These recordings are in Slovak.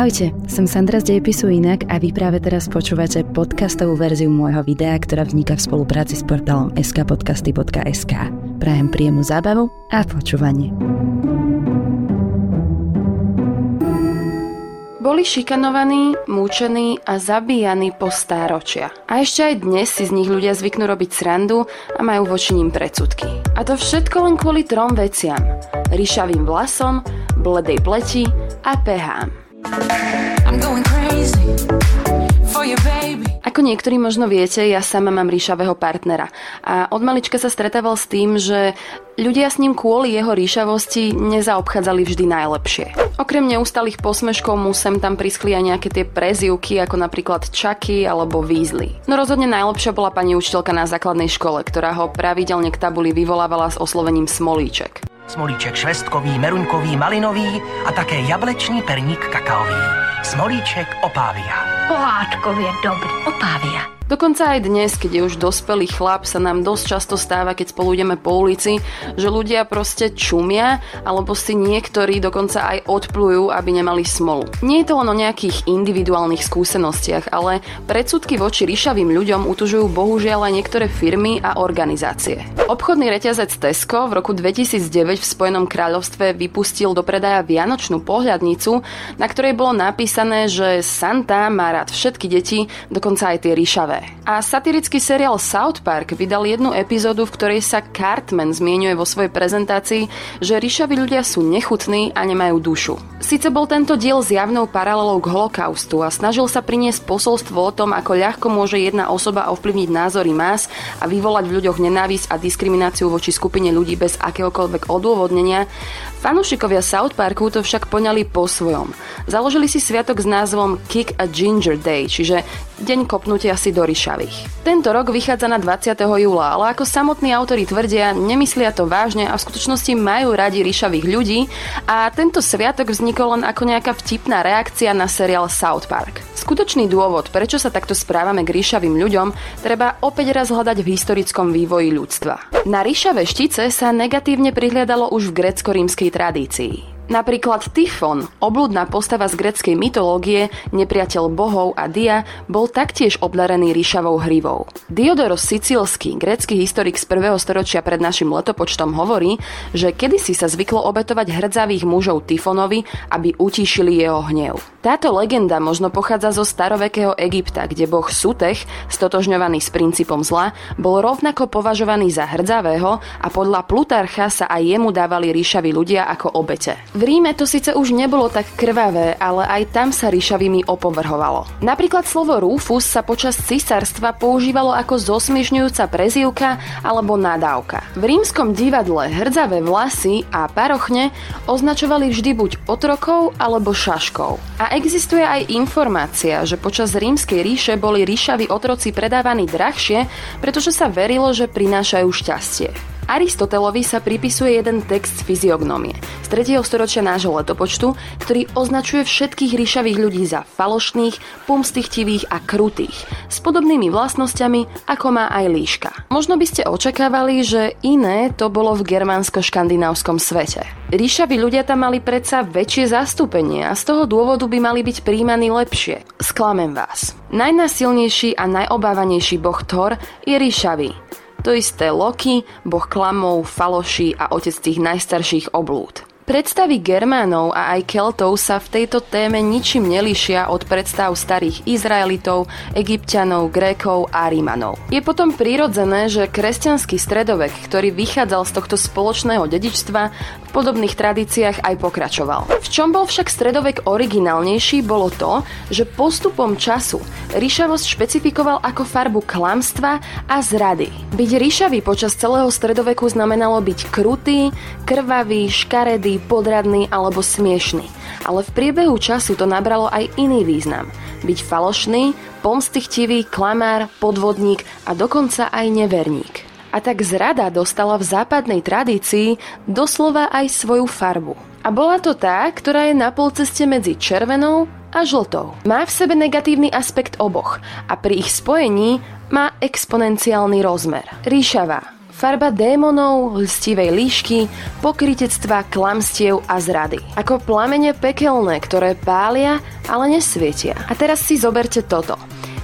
Ahojte, som Sandra z Dejepisu Inak a vy práve teraz počúvate podcastovú verziu môjho videa, ktorá vzniká v spolupráci s portálom skpodcasty.sk. Prajem príjemnú zábavu a počúvanie. Boli šikanovaní, múčení a zabíjaní po stáročia. A ešte aj dnes si z nich ľudia zvyknú robiť srandu a majú voči ním predsudky. A to všetko len kvôli trom veciam. Ríšavým vlasom, bledej pleti a pehám. Ako niektorí možno viete, ja sama mám ríšavého partnera a od malička sa stretával s tým, že ľudia s ním kvôli jeho ríšavosti nezaobchádzali vždy najlepšie. Okrem neustalých posmeškov mu sem tam priskli aj nejaké tie prezivky, ako napríklad Chucky alebo Weasley. No rozhodne najlepšia bola pani učiteľka na základnej škole, ktorá ho pravidelne k tabuli vyvolávala s oslovením Smolíček smolíček švestkový, meruňkový, malinový a také jablečný perník kakaový. Smolíček opávia. Pohádkově dobrý. Opávia. Dokonca aj dnes, keď je už dospelý chlap, sa nám dosť často stáva, keď spolu ideme po ulici, že ľudia proste čumia, alebo si niektorí dokonca aj odplujú, aby nemali smolu. Nie je to len o nejakých individuálnych skúsenostiach, ale predsudky voči ríšavým ľuďom utužujú bohužiaľ aj niektoré firmy a organizácie. Obchodný reťazec Tesco v roku 2009 v Spojenom kráľovstve vypustil do predaja vianočnú pohľadnicu, na ktorej bolo napísané, že Santa má rád všetky deti, dokonca aj tie ríšavé. A satirický seriál South Park vydal jednu epizódu, v ktorej sa Cartman zmienuje vo svojej prezentácii, že ríšaví ľudia sú nechutní a nemajú dušu. Sice bol tento diel zjavnou paralelou k holokaustu a snažil sa priniesť posolstvo o tom, ako ľahko môže jedna osoba ovplyvniť názory más a vyvolať v ľuďoch nenávisť a diskrimináciu voči skupine ľudí bez akéhokoľvek odôvodnenia, fanúšikovia South Parku to však poňali po svojom. Založili si sviatok s názvom Kick a Ginger Day, čiže deň kopnutia si do ryšavých. Tento rok vychádza na 20. júla, ale ako samotní autori tvrdia, nemyslia to vážne a v skutočnosti majú radi ryšavých ľudí a tento sviatok vznikol len ako nejaká vtipná reakcia na seriál South Park. Skutočný dôvod, prečo sa takto správame k ríšavým ľuďom, treba opäť raz hľadať v historickom vývoji ľudstva. Na ríšavé štice sa negatívne prihliadalo už v grecko-rímskej tradícii. Napríklad Tyfon, oblúdna postava z greckej mytológie, nepriateľ bohov a dia, bol taktiež obdarený ríšavou hrivou. Diodoros Sicílsky, grecký historik z 1. storočia pred našim letopočtom hovorí, že kedysi sa zvyklo obetovať hrdzavých mužov Tyfonovi, aby utíšili jeho hnev. Táto legenda možno pochádza zo starovekého Egypta, kde boh Sutech, stotožňovaný s princípom zla, bol rovnako považovaný za hrdzavého a podľa Plutarcha sa aj jemu dávali ríšaví ľudia ako obete. V Ríme to síce už nebolo tak krvavé, ale aj tam sa ríšavými opovrhovalo. Napríklad slovo Rufus sa počas cisárstva používalo ako zosmiešňujúca prezývka alebo nadávka. V rímskom divadle hrdzavé vlasy a parochne označovali vždy buď otrokov alebo šaškov. A existuje aj informácia, že počas rímskej ríše boli ríšaví otroci predávaní drahšie, pretože sa verilo, že prinášajú šťastie. Aristotelovi sa pripisuje jeden text z fyziognomie z 3. storočia nášho letopočtu, ktorý označuje všetkých ríšavých ľudí za falošných, pomstichtivých a krutých, s podobnými vlastnosťami, ako má aj líška. Možno by ste očakávali, že iné to bolo v germánsko-škandinávskom svete. Ríšaví ľudia tam mali predsa väčšie zastúpenie a z toho dôvodu by mali byť príjmaní lepšie. Sklamem vás. Najnásilnejší a najobávanejší boh Thor je ríšavý. To isté Loki, boh klamov, faloší a otec tých najstarších oblúd. Predstavy Germánov a aj Keltov sa v tejto téme ničím nelíšia od predstav starých Izraelitov, Egyptianov, Grékov a Rímanov. Je potom prirodzené, že kresťanský stredovek, ktorý vychádzal z tohto spoločného dedičstva, v podobných tradíciách aj pokračoval. V čom bol však stredovek originálnejší bolo to, že postupom času ríšavosť špecifikoval ako farbu klamstva a zrady. Byť ríšavý počas celého stredoveku znamenalo byť krutý, krvavý, škaredý, podradný alebo smiešný. Ale v priebehu času to nabralo aj iný význam. Byť falošný, pomstichtivý, klamár, podvodník a dokonca aj neverník. A tak zrada dostala v západnej tradícii doslova aj svoju farbu. A bola to tá, ktorá je na polceste medzi červenou a žltou. Má v sebe negatívny aspekt oboch a pri ich spojení má exponenciálny rozmer. Ríšava, Farba démonov, lstivej líšky, pokritectva, klamstiev a zrady. Ako plamene pekelné, ktoré pália, ale nesvietia. A teraz si zoberte toto.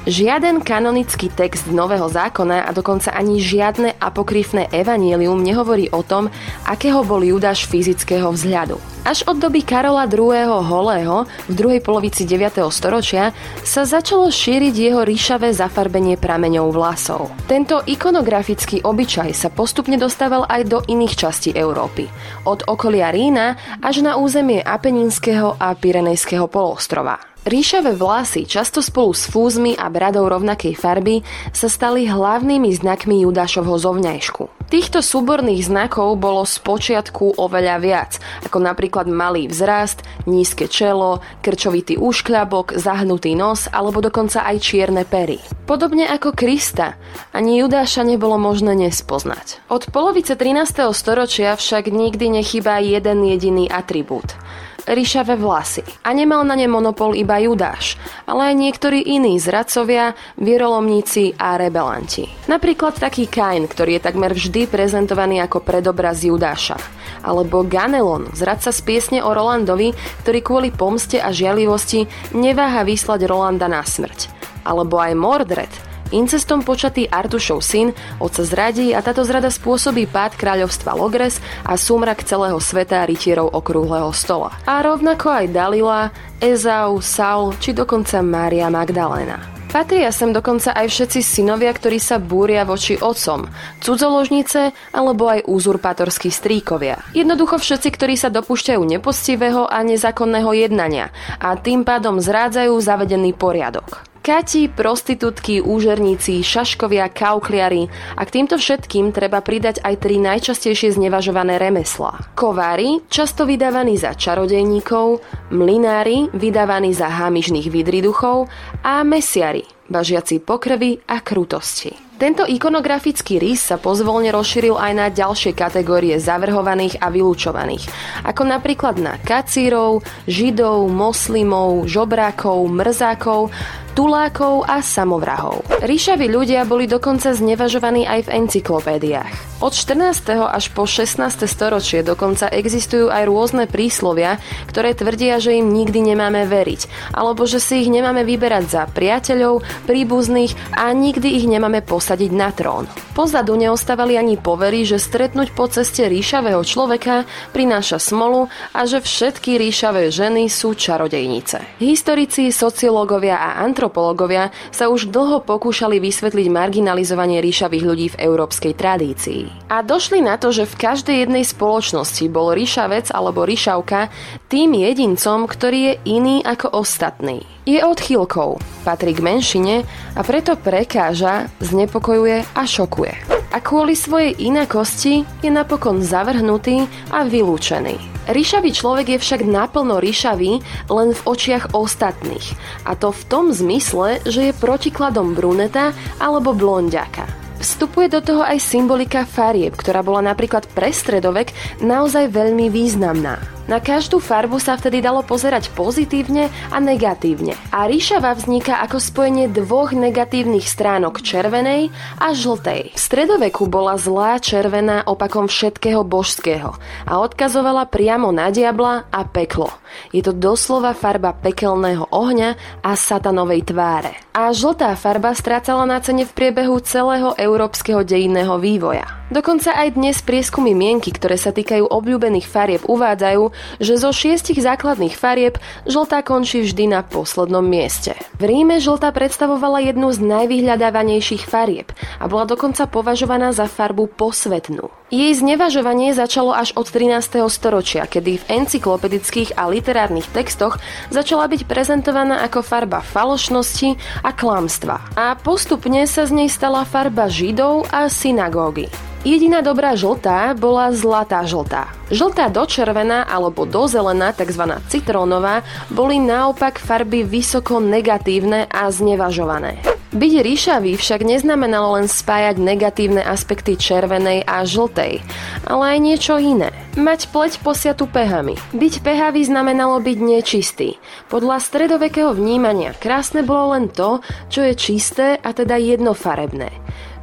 Žiaden kanonický text Nového zákona a dokonca ani žiadne apokryfné evanielium nehovorí o tom, akého bol Judáš fyzického vzhľadu. Až od doby Karola II. Holého v druhej polovici 9. storočia sa začalo šíriť jeho ríšavé zafarbenie prameňov vlasov. Tento ikonografický obyčaj sa postupne dostával aj do iných častí Európy. Od okolia Rína až na územie Apeninského a Pyrenejského polostrova. Ríšavé vlasy, často spolu s fúzmi a bradou rovnakej farby, sa stali hlavnými znakmi Judášovho zovňajšku. Týchto súborných znakov bolo z počiatku oveľa viac, ako napríklad malý vzrast, nízke čelo, krčovitý úškľabok, zahnutý nos alebo dokonca aj čierne pery. Podobne ako Krista, ani Judáša nebolo možné nespoznať. Od polovice 13. storočia však nikdy nechýba jeden jediný atribút – ríšavé vlasy. A nemal na ne monopol iba Judáš, ale aj niektorí iní zradcovia, vierolomníci a rebelanti. Napríklad taký Kain, ktorý je takmer vždy prezentovaný ako predobraz Judáša. Alebo Ganelon, zradca z piesne o Rolandovi, ktorý kvôli pomste a žialivosti neváha vyslať Rolanda na smrť. Alebo aj Mordred, Incestom počatý Artušov syn oca zradí a táto zrada spôsobí pád kráľovstva Logres a súmrak celého sveta rytierov okrúhleho stola. A rovnako aj Dalila, Ezau, Saul či dokonca Mária Magdalena. Patria sem dokonca aj všetci synovia, ktorí sa búria voči otcom, cudzoložnice alebo aj uzurpatorskí stríkovia. Jednoducho všetci, ktorí sa dopúšťajú nepoctivého a nezákonného jednania a tým pádom zrádzajú zavedený poriadok. Kati, prostitútky, úžerníci, šaškovia, kaukliari a k týmto všetkým treba pridať aj tri najčastejšie znevažované remeslá. Kovári, často vydávaní za čarodejníkov, mlinári, vydávaní za hamižných vidriduchov a mesiari, bažiaci pokrvy a krutosti. Tento ikonografický rys sa pozvolne rozšíril aj na ďalšie kategórie zavrhovaných a vylúčovaných, ako napríklad na kacírov, židov, moslimov, žobrákov, mrzákov, tulákov a samovrahov. Ríšaví ľudia boli dokonca znevažovaní aj v encyklopédiách. Od 14. až po 16. storočie dokonca existujú aj rôzne príslovia, ktoré tvrdia, že im nikdy nemáme veriť, alebo že si ich nemáme vyberať za priateľov, príbuzných a nikdy ich nemáme posadiť na trón. Pozadu neostávali ani povery, že stretnúť po ceste ríšavého človeka prináša smolu a že všetky ríšavé ženy sú čarodejnice. Historici, sociológovia a antropológovia sa už dlho pokúšali vysvetliť marginalizovanie ríšavých ľudí v európskej tradícii. A došli na to, že v každej jednej spoločnosti bol ríšavec alebo ríšavka tým jedincom, ktorý je iný ako ostatný. Je odchýlkou, patrí k menšine a preto prekáža, znepokojuje a šokuje. A kvôli svojej inakosti je napokon zavrhnutý a vylúčený. Ríšavý človek je však naplno ríšavý len v očiach ostatných. A to v tom zmysle, že je protikladom bruneta alebo blondiaka. Vstupuje do toho aj symbolika farieb, ktorá bola napríklad pre stredovek naozaj veľmi významná. Na každú farbu sa vtedy dalo pozerať pozitívne a negatívne. A ríšava vzniká ako spojenie dvoch negatívnych stránok červenej a žltej. V stredoveku bola zlá červená opakom všetkého božského a odkazovala priamo na diabla a peklo. Je to doslova farba pekelného ohňa a satanovej tváre. A žltá farba strácala na cene v priebehu celého európskeho dejinného vývoja. Dokonca aj dnes prieskumy mienky, ktoré sa týkajú obľúbených farieb, uvádzajú, že zo šiestich základných farieb žltá končí vždy na poslednom mieste. V Ríme žltá predstavovala jednu z najvyhľadávanejších farieb a bola dokonca považovaná za farbu posvetnú. Jej znevažovanie začalo až od 13. storočia, kedy v encyklopedických a literárnych textoch začala byť prezentovaná ako farba falošnosti a klamstva. A postupne sa z nej stala farba židov a synagógy. Jediná dobrá žltá bola zlatá žltá. Žltá do červená alebo do zelená, tzv. citrónová, boli naopak farby vysoko negatívne a znevažované. Byť ríšavý však neznamenalo len spájať negatívne aspekty červenej a žltej, ale aj niečo iné. Mať pleť posiatu pehami. Byť pehavý znamenalo byť nečistý. Podľa stredovekého vnímania krásne bolo len to, čo je čisté a teda jednofarebné.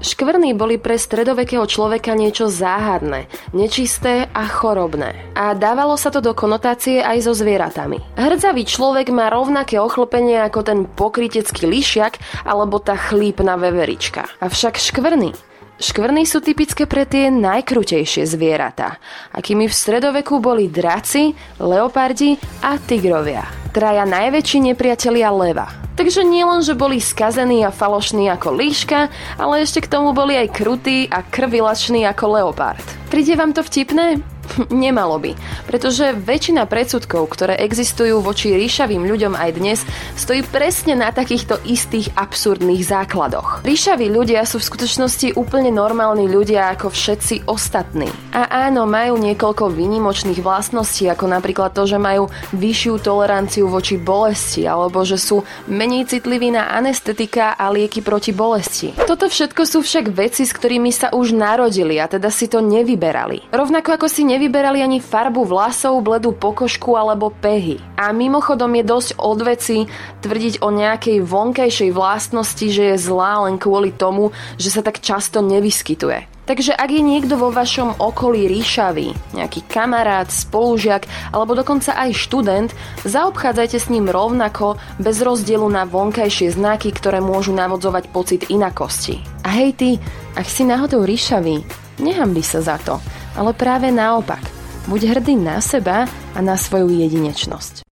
Škvrny boli pre stredovekého človeka niečo záhadné, nečisté a chorobné. A dávalo sa to do konotácie aj so zvieratami. Hrdzavý človek má rovnaké ochlpenie ako ten pokrytecký lišiak alebo tá chlípna veverička. Avšak škvrny Škvrny sú typické pre tie najkrutejšie zvieratá, akými v stredoveku boli draci, leopardi a tigrovia. Traja najväčší nepriatelia leva. Takže nielen, že boli skazení a falošní ako líška, ale ešte k tomu boli aj krutí a krvilační ako leopard. Príde vám to vtipné? Nemalo by, pretože väčšina predsudkov, ktoré existujú voči ríšavým ľuďom aj dnes, stojí presne na takýchto istých absurdných základoch. Ríšaví ľudia sú v skutočnosti úplne normálni ľudia ako všetci ostatní. A áno, majú niekoľko výnimočných vlastností, ako napríklad to, že majú vyššiu toleranciu voči bolesti, alebo že sú menej citliví na anestetika a lieky proti bolesti. Toto všetko sú však veci, s ktorými sa už narodili a teda si to nevyberali. Rovnako ako si nevyberali ani farbu vlasov, bledú pokožku alebo pehy. A mimochodom je dosť odveci tvrdiť o nejakej vonkajšej vlastnosti, že je zlá len kvôli tomu, že sa tak často nevyskytuje. Takže ak je niekto vo vašom okolí ríšavý, nejaký kamarát, spolužiak alebo dokonca aj študent, zaobchádzajte s ním rovnako bez rozdielu na vonkajšie znaky, ktoré môžu navodzovať pocit inakosti. A hej ty, ak si náhodou ríšavý, nehambi sa za to ale práve naopak. Buď hrdý na seba a na svoju jedinečnosť.